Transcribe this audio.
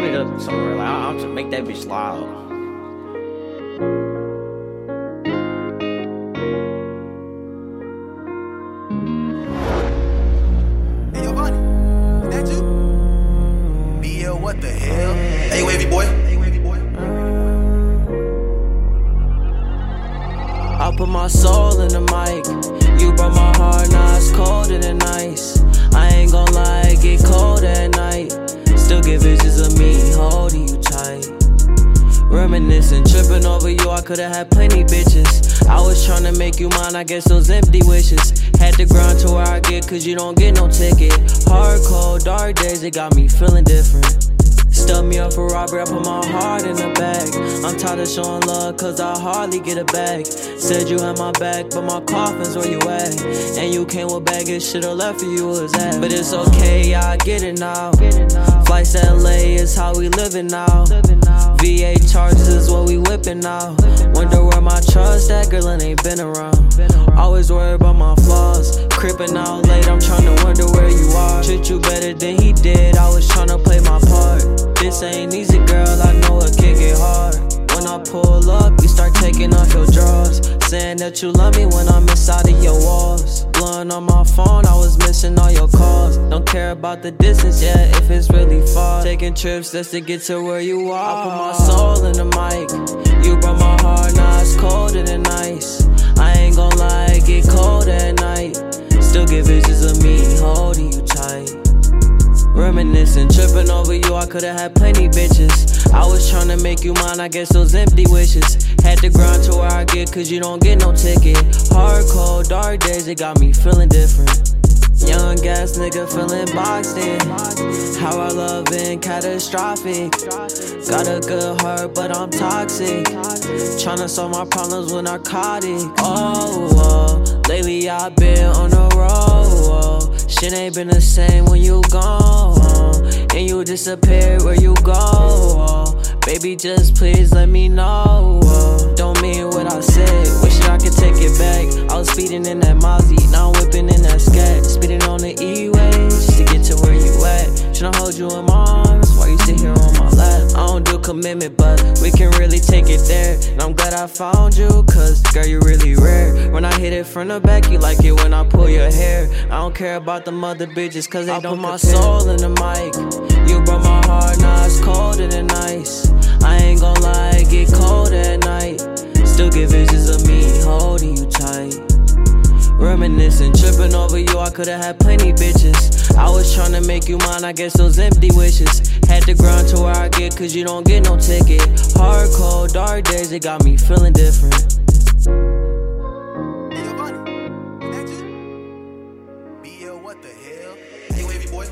turn it up somewhere. Like, I'll just make that bitch loud. Hey, Giovanni, is that you? BL, what the hell? Hey, wavy boy. Hey, wavy boy. I put my soul in the mic. Get visions of me holding you tight. Reminiscing, tripping over you, I could've had plenty bitches. I was tryna make you mine, I guess those empty wishes. Had to grind to where I get, cause you don't get no ticket. Hard, cold, dark days, it got me feeling different. Stub me up for robbery, I put my heart in the bag. I'm tired of showing love, cause I hardly get a bag. Said you had my back, but my coffin's where you at. And you came with baggage, should've left for you was at. But it's okay, I get it now. Flights to LA is how we living now. VA charges is what we whipping now. Wonder where my trust at, girl, ain't been around. Always worried about my flaws. Crippin' out late, I'm trying to wonder where you are. Treat you better than he did, I was trying to play my. Ain't easy, girl, I know it can get hard. When I pull up, you start taking off your drawers. Saying that you love me when I'm inside of your walls. Blowing on my phone, I was missing all your calls. Don't care about the distance, yeah, if it's really far. Taking trips just to get to where you are. I put my soul in the mic. You brought my heart, now it's colder than ice. I ain't gon' lie, it get cold over you, I could've had plenty bitches. I was tryna make you mine, I guess those empty wishes. Had to grind to where I get, cause you don't get no ticket. Hard, cold, dark days, it got me feeling different. Young gas nigga feeling boxed in. How I love been catastrophic. Got a good heart, but I'm toxic. Tryna solve my problems with narcotics. Oh, oh, lately I've been on the road. Oh, shit ain't been the same when you gone. And you disappear where you go. Baby, just please let me know. Don't mean what I said. Wish I could take it back. I was speeding in that Mozzie, now I'm whipping in that scat. Speeding on the E-way just to get to where you at. Tryna hold you in my arms commitment, but we can really take it there. And I'm glad I found you, cause girl, you really rare. When I hit it from the back, you like it when I pull your hair. I don't care about the mother bitches, cause they I don't put my soul in the mic. You brought my heart, now it's colder than ice. Reminiscing, tripping over you, I could've had plenty bitches. I was trying to make you mine, I guess those empty wishes. Had to grind to where I get, cause you don't get no ticket. Hard, cold, dark days, it got me feeling different. Hey, what the hell? Hey, wavy boy.